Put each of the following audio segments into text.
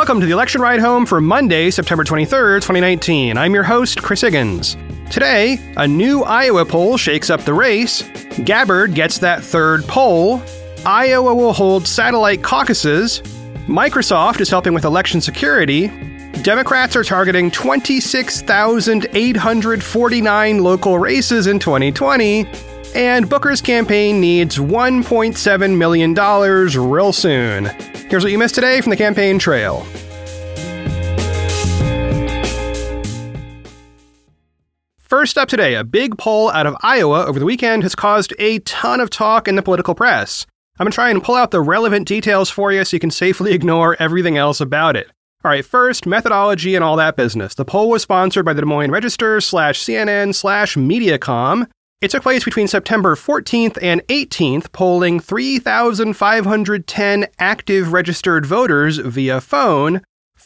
Welcome to the election ride home for Monday, September 23rd, 2019. I'm your host, Chris Higgins. Today, a new Iowa poll shakes up the race, Gabbard gets that third poll, Iowa will hold satellite caucuses, Microsoft is helping with election security, Democrats are targeting 26,849 local races in 2020, and Booker's campaign needs $1.7 million real soon. Here's what you missed today from the campaign trail. First up today, a big poll out of Iowa over the weekend has caused a ton of talk in the political press. I'm going to try and pull out the relevant details for you so you can safely ignore everything else about it. All right, first, methodology and all that business. The poll was sponsored by the Des Moines Register slash CNN slash Mediacom. It took place between September 14th and 18th, polling 3,510 active registered voters via phone.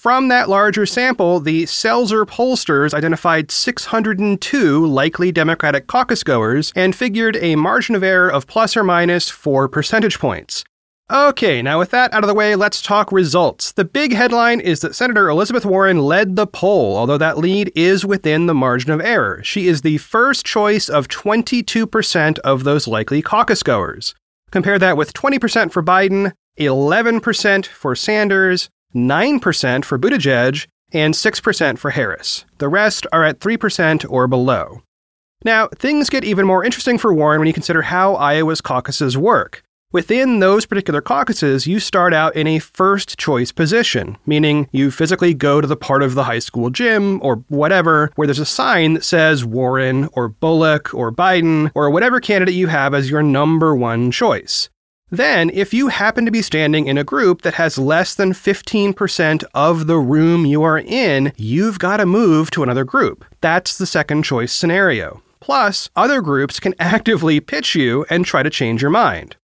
From that larger sample, the Selzer pollsters identified 602 likely Democratic caucus goers and figured a margin of error of plus or minus 4 percentage points. Okay, now with that out of the way, let's talk results. The big headline is that Senator Elizabeth Warren led the poll, although that lead is within the margin of error. She is the first choice of 22% of those likely caucus goers. Compare that with 20% for Biden, 11% for Sanders, 9% for Buttigieg, and 6% for Harris. The rest are at 3% or below. Now, things get even more interesting for Warren when you consider how Iowa's caucuses work. Within those particular caucuses, you start out in a first choice position, meaning you physically go to the part of the high school gym or whatever where there's a sign that says Warren or Bullock or Biden or whatever candidate you have as your number one choice. Then, if you happen to be standing in a group that has less than 15% of the room you are in, you've got to move to another group. That's the second choice scenario. Plus, other groups can actively pitch you and try to change your mind.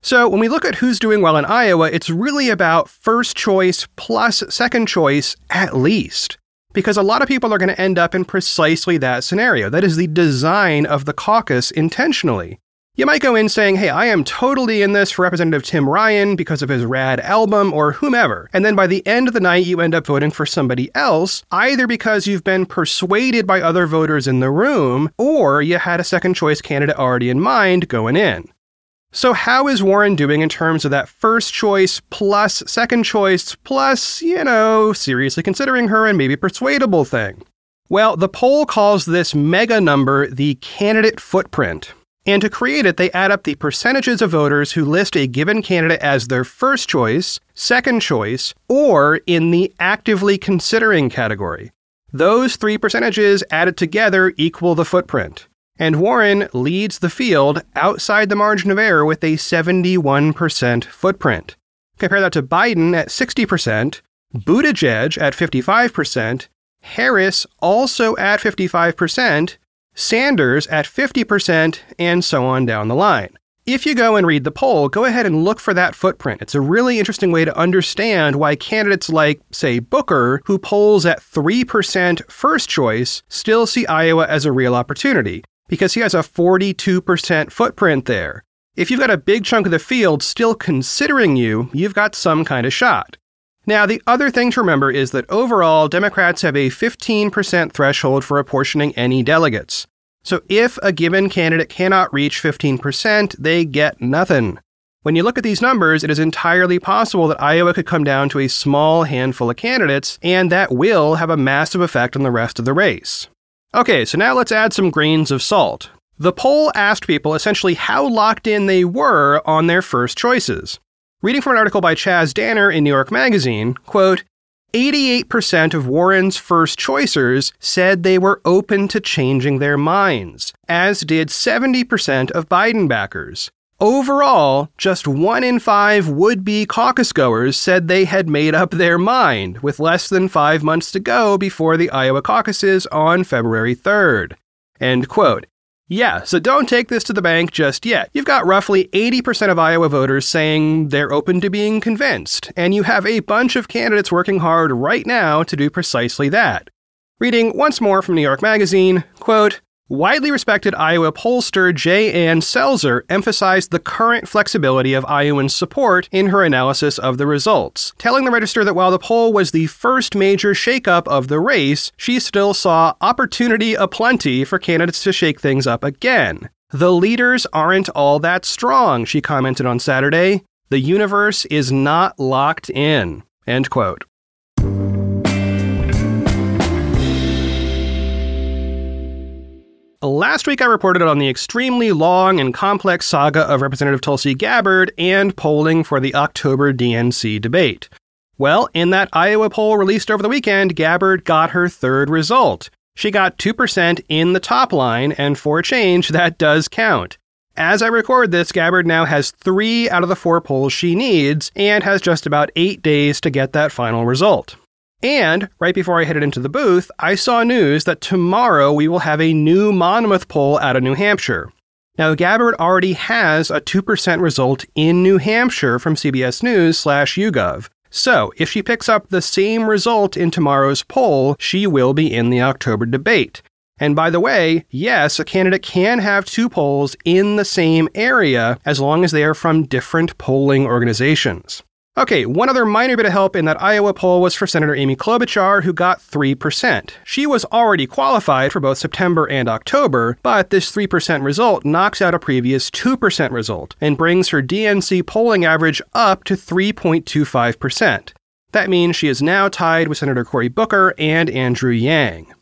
So, when we look at who's doing well in Iowa, it's really about first choice plus second choice at least. Because a lot of people are going to end up in precisely that scenario. That is the design of the caucus intentionally. You might go in saying, hey, I am totally in this for Representative Tim Ryan because of his rad album or whomever. And then by the end of the night, you end up voting for somebody else, either because you've been persuaded by other voters in the room or you had a second choice candidate already in mind going in. So, how is Warren doing in terms of that first choice plus second choice plus, you know, seriously considering her and maybe persuadable thing? Well, the poll calls this mega number the candidate footprint. And to create it, they add up the percentages of voters who list a given candidate as their first choice, second choice, or in the actively considering category. Those three percentages added together equal the footprint and Warren leads the field outside the margin of error with a 71% footprint. Compare that to Biden at 60%, Buttigieg at 55%, Harris also at 55%, Sanders at 50%, and so on down the line. If you go and read the poll, go ahead and look for that footprint. It's a really interesting way to understand why candidates like, say, Booker, who polls at 3% first choice, still see Iowa as a real opportunity because he has a 42% footprint there. If you've got a big chunk of the field still considering you, you've got some kind of shot. Now, the other thing to remember is that overall, Democrats have a 15% threshold for apportioning any delegates. So if a given candidate cannot reach 15%, they get nothing. When you look at these numbers, it is entirely possible that Iowa could come down to a small handful of candidates, and that will have a massive effect on the rest of the race. Okay, so now let's add some grains of salt. The poll asked people essentially how locked in they were on their first choices. Reading from an article by Chas Danner in New York Magazine, quote, 88% of Warren's first choicers said they were open to changing their minds, as did 70% of Biden backers. Overall, just one in five would be caucus goers said they had made up their mind, with less than five months to go before the Iowa caucuses on February 3rd. End quote. Yeah, so don't take this to the bank just yet. You've got roughly 80% of Iowa voters saying they're open to being convinced, and you have a bunch of candidates working hard right now to do precisely that. Reading once more from New York Magazine, quote, Widely respected Iowa pollster J. Ann Selzer emphasized the current flexibility of Iowans' support in her analysis of the results, telling the Register that while the poll was the first major shakeup of the race, she still saw opportunity aplenty for candidates to shake things up again. The leaders aren't all that strong, she commented on Saturday. The universe is not locked in. End quote. Last week, I reported on the extremely long and complex saga of Representative Tulsi Gabbard and polling for the October DNC debate. Well, in that Iowa poll released over the weekend, Gabbard got her third result. She got 2% in the top line, and for a change, that does count. As I record this, Gabbard now has three out of the four polls she needs and has just about eight days to get that final result. And right before I headed into the booth, I saw news that tomorrow we will have a new Monmouth poll out of New Hampshire. Now, Gabbard already has a 2% result in New Hampshire from CBS News slash YouGov. So, if she picks up the same result in tomorrow's poll, she will be in the October debate. And by the way, yes, a candidate can have two polls in the same area as long as they are from different polling organizations. Okay, one other minor bit of help in that Iowa poll was for Senator Amy Klobuchar, who got 3%. She was already qualified for both September and October, but this 3% result knocks out a previous 2% result and brings her DNC polling average up to 3.25%. That means she is now tied with Senator Cory Booker and Andrew Yang.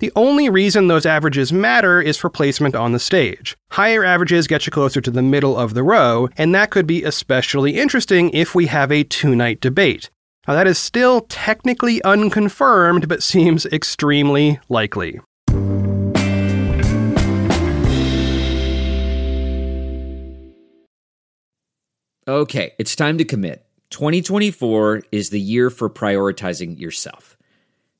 The only reason those averages matter is for placement on the stage. Higher averages get you closer to the middle of the row, and that could be especially interesting if we have a two night debate. Now, that is still technically unconfirmed, but seems extremely likely. Okay, it's time to commit. 2024 is the year for prioritizing yourself.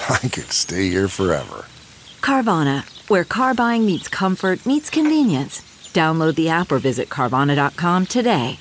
I could stay here forever. Carvana, where car buying meets comfort, meets convenience. Download the app or visit Carvana.com today.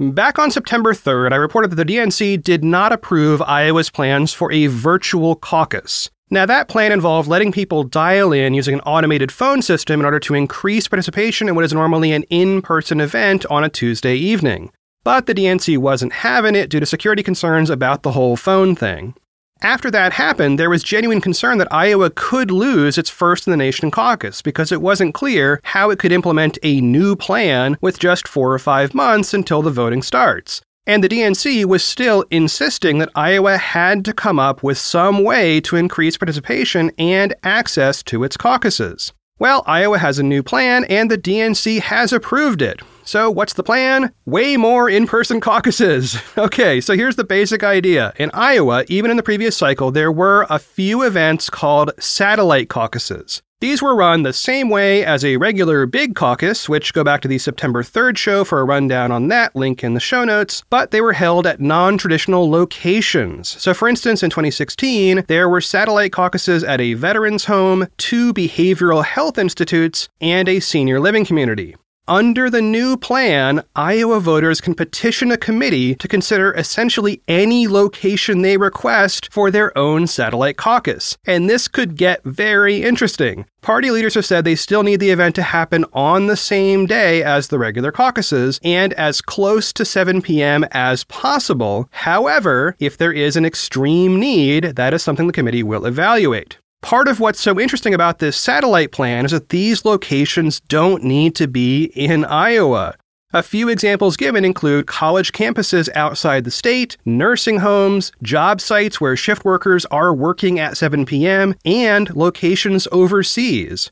Back on September 3rd, I reported that the DNC did not approve Iowa's plans for a virtual caucus. Now, that plan involved letting people dial in using an automated phone system in order to increase participation in what is normally an in person event on a Tuesday evening. But the DNC wasn't having it due to security concerns about the whole phone thing. After that happened, there was genuine concern that Iowa could lose its first in the nation caucus because it wasn't clear how it could implement a new plan with just four or five months until the voting starts. And the DNC was still insisting that Iowa had to come up with some way to increase participation and access to its caucuses. Well, Iowa has a new plan, and the DNC has approved it. So, what's the plan? Way more in person caucuses. Okay, so here's the basic idea. In Iowa, even in the previous cycle, there were a few events called satellite caucuses. These were run the same way as a regular big caucus, which go back to the September 3rd show for a rundown on that, link in the show notes, but they were held at non traditional locations. So, for instance, in 2016, there were satellite caucuses at a veterans home, two behavioral health institutes, and a senior living community. Under the new plan, Iowa voters can petition a committee to consider essentially any location they request for their own satellite caucus. And this could get very interesting. Party leaders have said they still need the event to happen on the same day as the regular caucuses and as close to 7 p.m. as possible. However, if there is an extreme need, that is something the committee will evaluate. Part of what's so interesting about this satellite plan is that these locations don't need to be in Iowa. A few examples given include college campuses outside the state, nursing homes, job sites where shift workers are working at 7 p.m., and locations overseas.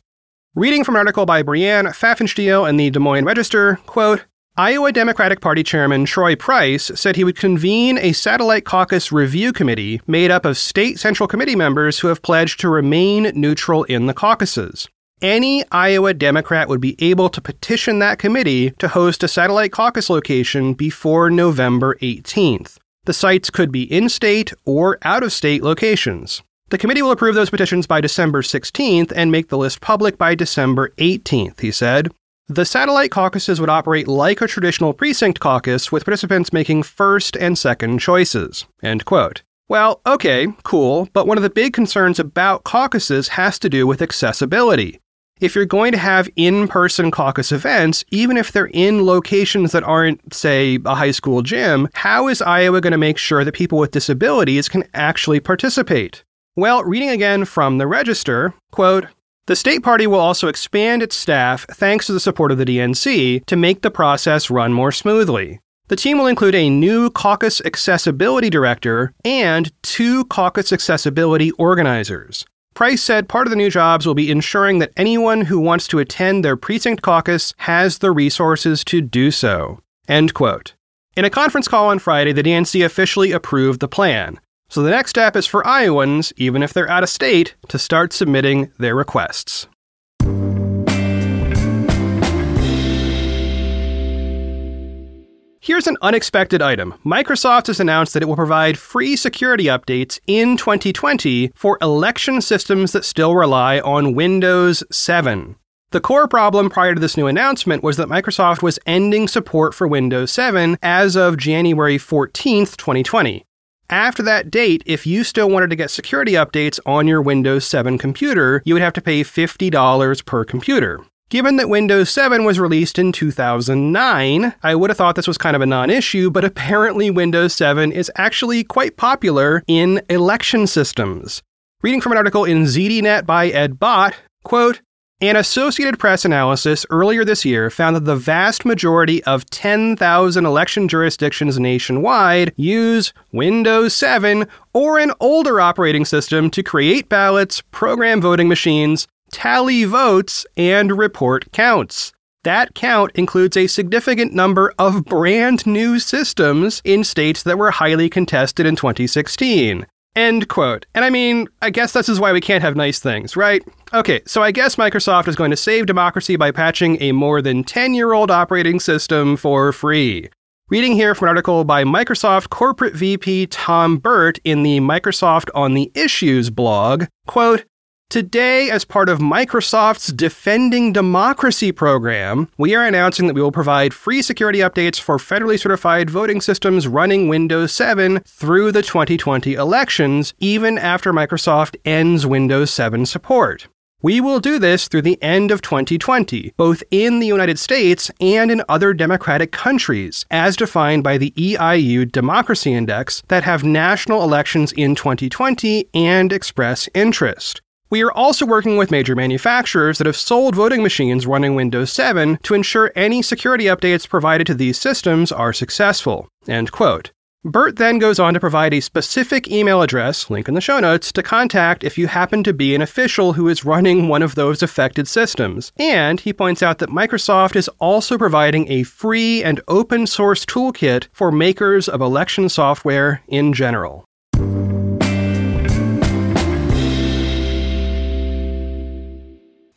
Reading from an article by Brianne Pfannenstiel in the Des Moines Register, quote, Iowa Democratic Party Chairman Troy Price said he would convene a satellite caucus review committee made up of state central committee members who have pledged to remain neutral in the caucuses any Iowa Democrat would be able to petition that committee to host a satellite caucus location before November 18th. The sites could be in state or out of state locations. The committee will approve those petitions by December 16th and make the list public by December 18th, he said. The satellite caucuses would operate like a traditional precinct caucus, with participants making first and second choices. End quote. Well, okay, cool, but one of the big concerns about caucuses has to do with accessibility if you're going to have in person caucus events, even if they're in locations that aren't, say, a high school gym, how is Iowa going to make sure that people with disabilities can actually participate? Well, reading again from the Register, quote, the state party will also expand its staff thanks to the support of the DNC to make the process run more smoothly. The team will include a new caucus accessibility director and two caucus accessibility organizers. Price said part of the new jobs will be ensuring that anyone who wants to attend their precinct caucus has the resources to do so. End quote. In a conference call on Friday, the DNC officially approved the plan. So the next step is for Iowans, even if they're out of state, to start submitting their requests. Here's an unexpected item. Microsoft has announced that it will provide free security updates in 2020 for election systems that still rely on Windows 7. The core problem prior to this new announcement was that Microsoft was ending support for Windows 7 as of January 14th, 2020. After that date, if you still wanted to get security updates on your Windows 7 computer, you would have to pay $50 per computer. Given that Windows 7 was released in 2009, I would have thought this was kind of a non issue, but apparently Windows 7 is actually quite popular in election systems. Reading from an article in ZDNet by Ed Bott, quote, an Associated Press analysis earlier this year found that the vast majority of 10,000 election jurisdictions nationwide use Windows 7 or an older operating system to create ballots, program voting machines, tally votes, and report counts. That count includes a significant number of brand new systems in states that were highly contested in 2016. End quote. And I mean, I guess this is why we can't have nice things, right? Okay, so I guess Microsoft is going to save democracy by patching a more than 10 year old operating system for free. Reading here from an article by Microsoft Corporate VP Tom Burt in the Microsoft on the Issues blog, quote, Today, as part of Microsoft's Defending Democracy program, we are announcing that we will provide free security updates for federally certified voting systems running Windows 7 through the 2020 elections, even after Microsoft ends Windows 7 support. We will do this through the end of 2020, both in the United States and in other democratic countries, as defined by the EIU Democracy Index that have national elections in 2020 and express interest. We are also working with major manufacturers that have sold voting machines running Windows 7 to ensure any security updates provided to these systems are successful. End quote. Burt then goes on to provide a specific email address, link in the show notes, to contact if you happen to be an official who is running one of those affected systems. And he points out that Microsoft is also providing a free and open source toolkit for makers of election software in general.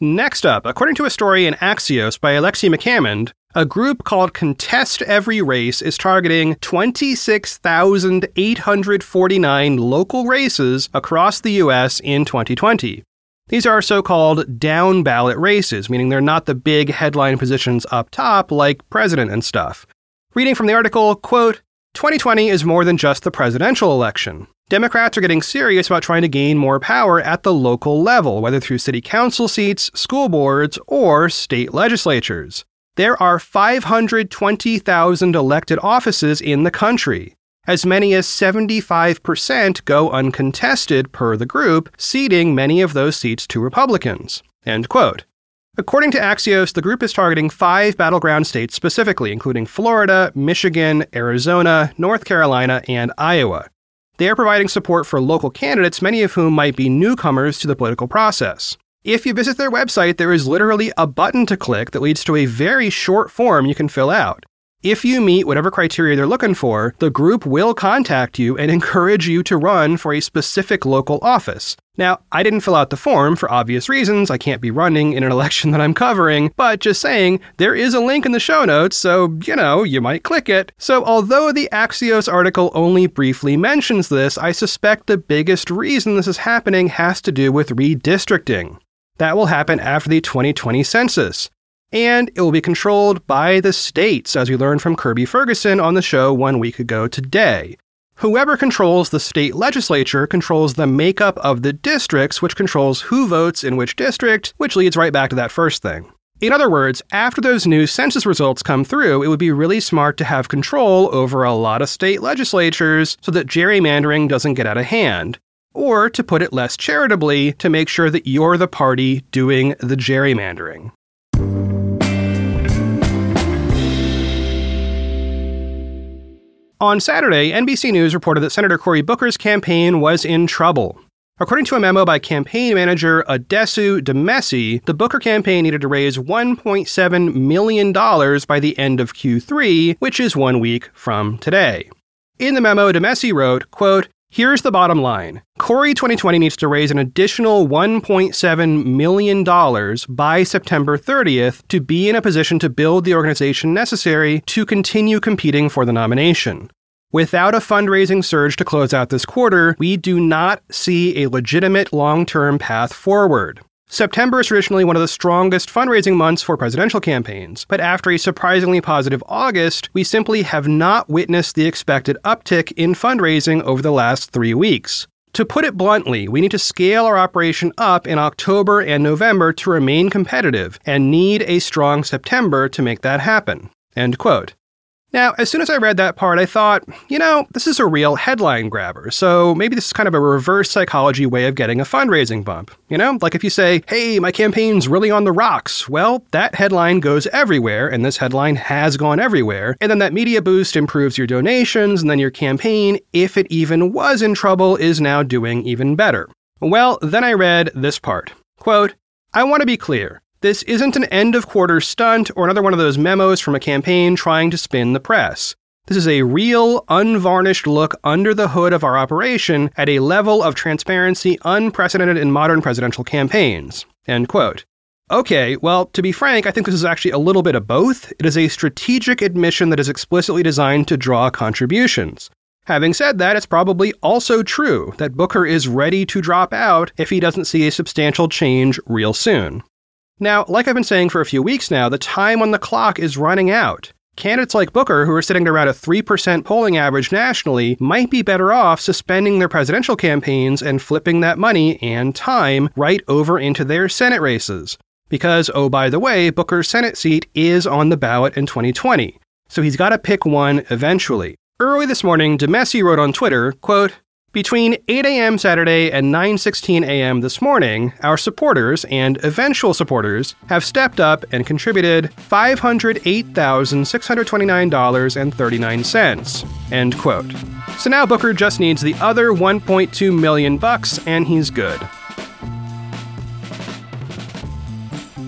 Next up, according to a story in Axios by Alexi McCammond, a group called Contest Every Race is targeting 26,849 local races across the U.S. in 2020. These are so called down ballot races, meaning they're not the big headline positions up top like president and stuff. Reading from the article, quote, 2020 is more than just the presidential election. Democrats are getting serious about trying to gain more power at the local level, whether through city council seats, school boards, or state legislatures. There are 520,000 elected offices in the country. As many as 75% go uncontested per the group, ceding many of those seats to Republicans. End quote. According to Axios, the group is targeting five battleground states specifically, including Florida, Michigan, Arizona, North Carolina, and Iowa. They are providing support for local candidates, many of whom might be newcomers to the political process. If you visit their website, there is literally a button to click that leads to a very short form you can fill out. If you meet whatever criteria they're looking for, the group will contact you and encourage you to run for a specific local office. Now, I didn't fill out the form for obvious reasons. I can't be running in an election that I'm covering, but just saying, there is a link in the show notes, so, you know, you might click it. So, although the Axios article only briefly mentions this, I suspect the biggest reason this is happening has to do with redistricting. That will happen after the 2020 census and it will be controlled by the states, as we learned from Kirby Ferguson on the show one week ago today. Whoever controls the state legislature controls the makeup of the districts, which controls who votes in which district, which leads right back to that first thing. In other words, after those new census results come through, it would be really smart to have control over a lot of state legislatures so that gerrymandering doesn't get out of hand. Or, to put it less charitably, to make sure that you're the party doing the gerrymandering. On Saturday, NBC News reported that Senator Cory Booker's campaign was in trouble. According to a memo by campaign manager Addisu Demissie, the Booker campaign needed to raise $1.7 million by the end of Q3, which is one week from today. In the memo, Demissie wrote, quote, Here's the bottom line. Cory 2020 needs to raise an additional $1.7 million by September 30th to be in a position to build the organization necessary to continue competing for the nomination. Without a fundraising surge to close out this quarter, we do not see a legitimate long term path forward. September is traditionally one of the strongest fundraising months for presidential campaigns, but after a surprisingly positive August, we simply have not witnessed the expected uptick in fundraising over the last three weeks. To put it bluntly, we need to scale our operation up in October and November to remain competitive and need a strong September to make that happen. End quote. Now, as soon as I read that part, I thought, you know, this is a real headline grabber, so maybe this is kind of a reverse psychology way of getting a fundraising bump. You know, like if you say, hey, my campaign's really on the rocks, well, that headline goes everywhere, and this headline has gone everywhere, and then that media boost improves your donations, and then your campaign, if it even was in trouble, is now doing even better. Well, then I read this part. Quote, I want to be clear. This isn't an end of quarter stunt or another one of those memos from a campaign trying to spin the press. This is a real, unvarnished look under the hood of our operation at a level of transparency unprecedented in modern presidential campaigns. End quote. Okay, well, to be frank, I think this is actually a little bit of both. It is a strategic admission that is explicitly designed to draw contributions. Having said that, it's probably also true that Booker is ready to drop out if he doesn't see a substantial change real soon. Now, like I've been saying for a few weeks now, the time on the clock is running out. Candidates like Booker, who are sitting around a 3% polling average nationally, might be better off suspending their presidential campaigns and flipping that money and time right over into their Senate races. Because, oh, by the way, Booker's Senate seat is on the ballot in 2020. So he's got to pick one eventually. Early this morning, Demissie wrote on Twitter, quote, between 8 a.m. Saturday and 9:16 a.m. this morning, our supporters and eventual supporters have stepped up and contributed $508,629.39. End quote. So now Booker just needs the other 1.2 million bucks and he's good.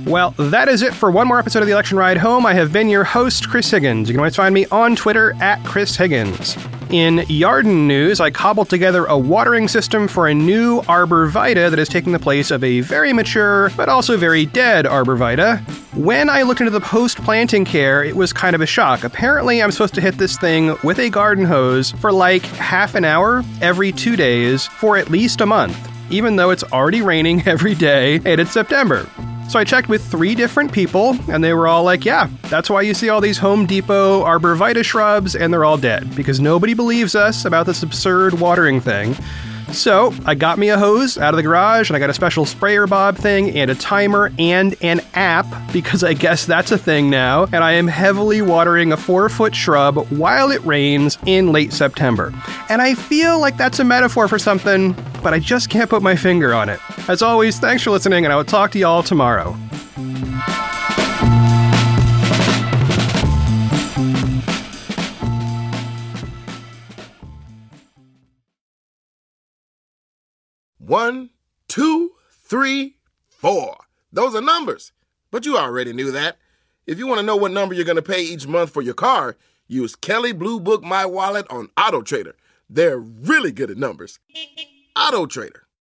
Well, that is it for one more episode of the Election Ride Home. I have been your host, Chris Higgins. You can always find me on Twitter at Chris Higgins. In Yarden news, I cobbled together a watering system for a new arbor vitae that is taking the place of a very mature but also very dead arbor vitae. When I looked into the post planting care, it was kind of a shock. Apparently, I'm supposed to hit this thing with a garden hose for like half an hour every two days for at least a month, even though it's already raining every day and it's September. So I checked with three different people, and they were all like, yeah, that's why you see all these Home Depot arborvitae shrubs, and they're all dead, because nobody believes us about this absurd watering thing. So I got me a hose out of the garage, and I got a special sprayer bob thing, and a timer, and an app, because I guess that's a thing now. And I am heavily watering a four foot shrub while it rains in late September. And I feel like that's a metaphor for something, but I just can't put my finger on it. As always, thanks for listening, and I will talk to y'all tomorrow. One, two, three, four. Those are numbers, but you already knew that. If you want to know what number you're going to pay each month for your car, use Kelley Blue Book My Wallet on Auto Trader. They're really good at numbers. Auto Trader.